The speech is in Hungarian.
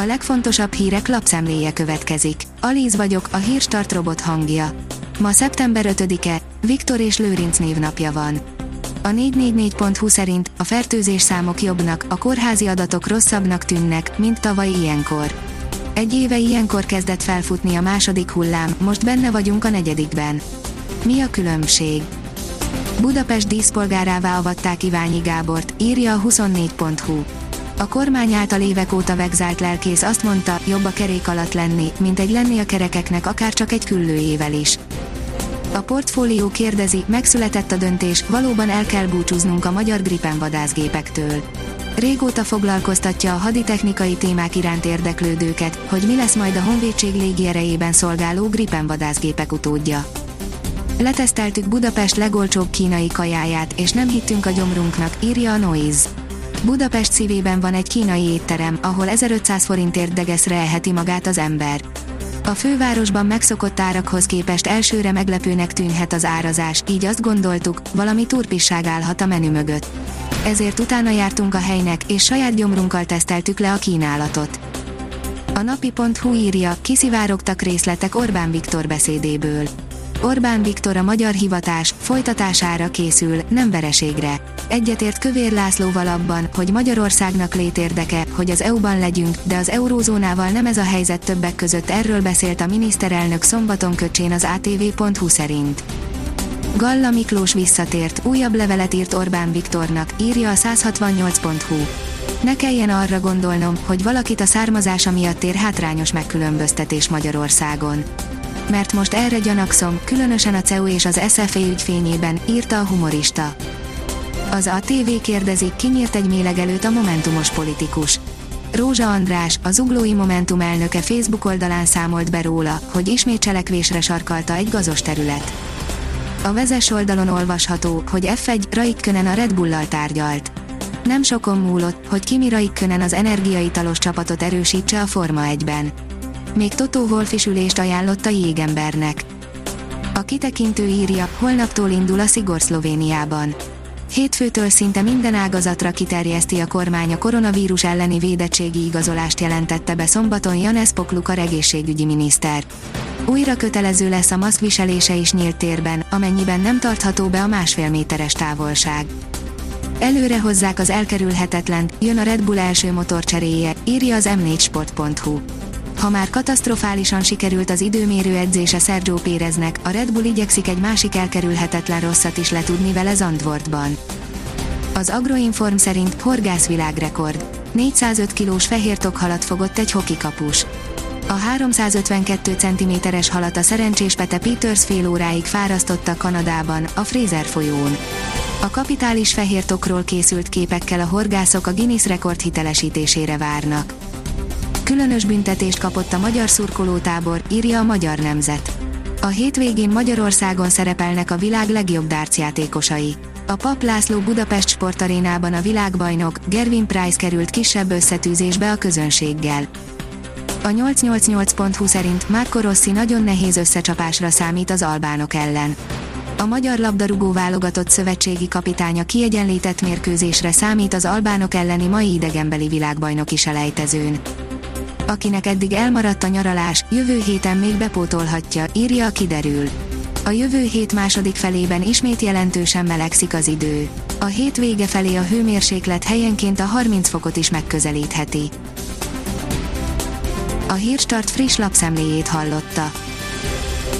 A legfontosabb hírek lapszemléje következik. Alíz vagyok, a hírstart robot hangja. Ma szeptember 5-e, Viktor és Lőrinc névnapja van. A 444.hu szerint a fertőzés számok jobbnak, a kórházi adatok rosszabbnak tűnnek, mint tavaly ilyenkor. Egy éve ilyenkor kezdett felfutni a második hullám, most benne vagyunk a negyedikben. Mi a különbség? Budapest díszpolgárává avatták Iványi Gábort, írja a 24.hu. A kormány által évek óta vegzált lelkész azt mondta, jobb a kerék alatt lenni, mint egy lenni a kerekeknek akár csak egy küllőjével is. A portfólió kérdezi, megszületett a döntés, valóban el kell búcsúznunk a magyar Gripen vadászgépektől. Régóta foglalkoztatja a haditechnikai témák iránt érdeklődőket, hogy mi lesz majd a honvédség légierejében szolgáló Gripen vadászgépek utódja. Leteszteltük Budapest legolcsóbb kínai kajáját, és nem hittünk a gyomrunknak, írja a Noise. Budapest szívében van egy kínai étterem, ahol 1500 forintért degeszre eheti magát az ember. A fővárosban megszokott árakhoz képest elsőre meglepőnek tűnhet az árazás, így azt gondoltuk, valami turpisság állhat a menü mögött. Ezért utána jártunk a helynek, és saját gyomrunkkal teszteltük le a kínálatot. A napi.hu írja, kiszivárogtak részletek Orbán Viktor beszédéből. Orbán Viktor a magyar hivatás folytatására készül, nem vereségre. Egyetért Kövér Lászlóval abban, hogy Magyarországnak létérdeke, hogy az EU-ban legyünk, de az eurózónával nem ez a helyzet többek között erről beszélt a miniszterelnök szombaton köcsén az ATV.hu szerint. Galla Miklós visszatért, újabb levelet írt Orbán Viktornak, írja a 168.hu. Ne kelljen arra gondolnom, hogy valakit a származása miatt ér hátrányos megkülönböztetés Magyarországon mert most erre gyanakszom, különösen a CEU és az SFA ügyfényében, írta a humorista. Az ATV kérdezik, ki nyírt egy mélegelőt a Momentumos politikus. Rózsa András, az Uglói Momentum elnöke Facebook oldalán számolt be róla, hogy ismét cselekvésre sarkalta egy gazos terület. A vezes oldalon olvasható, hogy F1 Raikkönen a Red Bull-lal tárgyalt. Nem sokon múlott, hogy Kimi Raikkönen az energiaitalos csapatot erősítse a Forma 1-ben. Még Totó Wolff is ülést ajánlott a jégembernek. A kitekintő írja, holnaptól indul a szigor Szlovéniában. Hétfőtől szinte minden ágazatra kiterjeszti a kormány a koronavírus elleni védettségi igazolást jelentette be szombaton Janesz Poklukar egészségügyi miniszter. Újra kötelező lesz a maszk viselése is nyílt térben, amennyiben nem tartható be a másfél méteres távolság. Előre hozzák az elkerülhetetlen, jön a Red Bull első motorcseréje, írja az m4sport.hu. Ha már katasztrofálisan sikerült az időmérő edzése Sergio Péreznek, a Red Bull igyekszik egy másik elkerülhetetlen rosszat is letudni vele Zandvoortban. Az Agroinform szerint horgászvilágrekord. 405 kilós fehér tokhalat fogott egy hokikapus. A 352 cm-es halat a szerencsés Pete Peters fél óráig fárasztotta Kanadában, a Fraser folyón. A kapitális fehér tokról készült képekkel a horgászok a Guinness rekord hitelesítésére várnak. Különös büntetést kapott a magyar szurkolótábor, írja a Magyar Nemzet. A hétvégén Magyarországon szerepelnek a világ legjobb dárcjátékosai. A Pap László Budapest sportarénában a világbajnok, Gervin Price került kisebb összetűzésbe a közönséggel. A 888.hu szerint Marco Rossi nagyon nehéz összecsapásra számít az albánok ellen. A magyar labdarúgó válogatott szövetségi kapitánya kiegyenlített mérkőzésre számít az albánok elleni mai idegenbeli világbajnoki selejtezőn akinek eddig elmaradt a nyaralás, jövő héten még bepótolhatja, írja a kiderül. A jövő hét második felében ismét jelentősen melegszik az idő. A hét vége felé a hőmérséklet helyenként a 30 fokot is megközelítheti. A Hírstart friss lapszemléjét hallotta.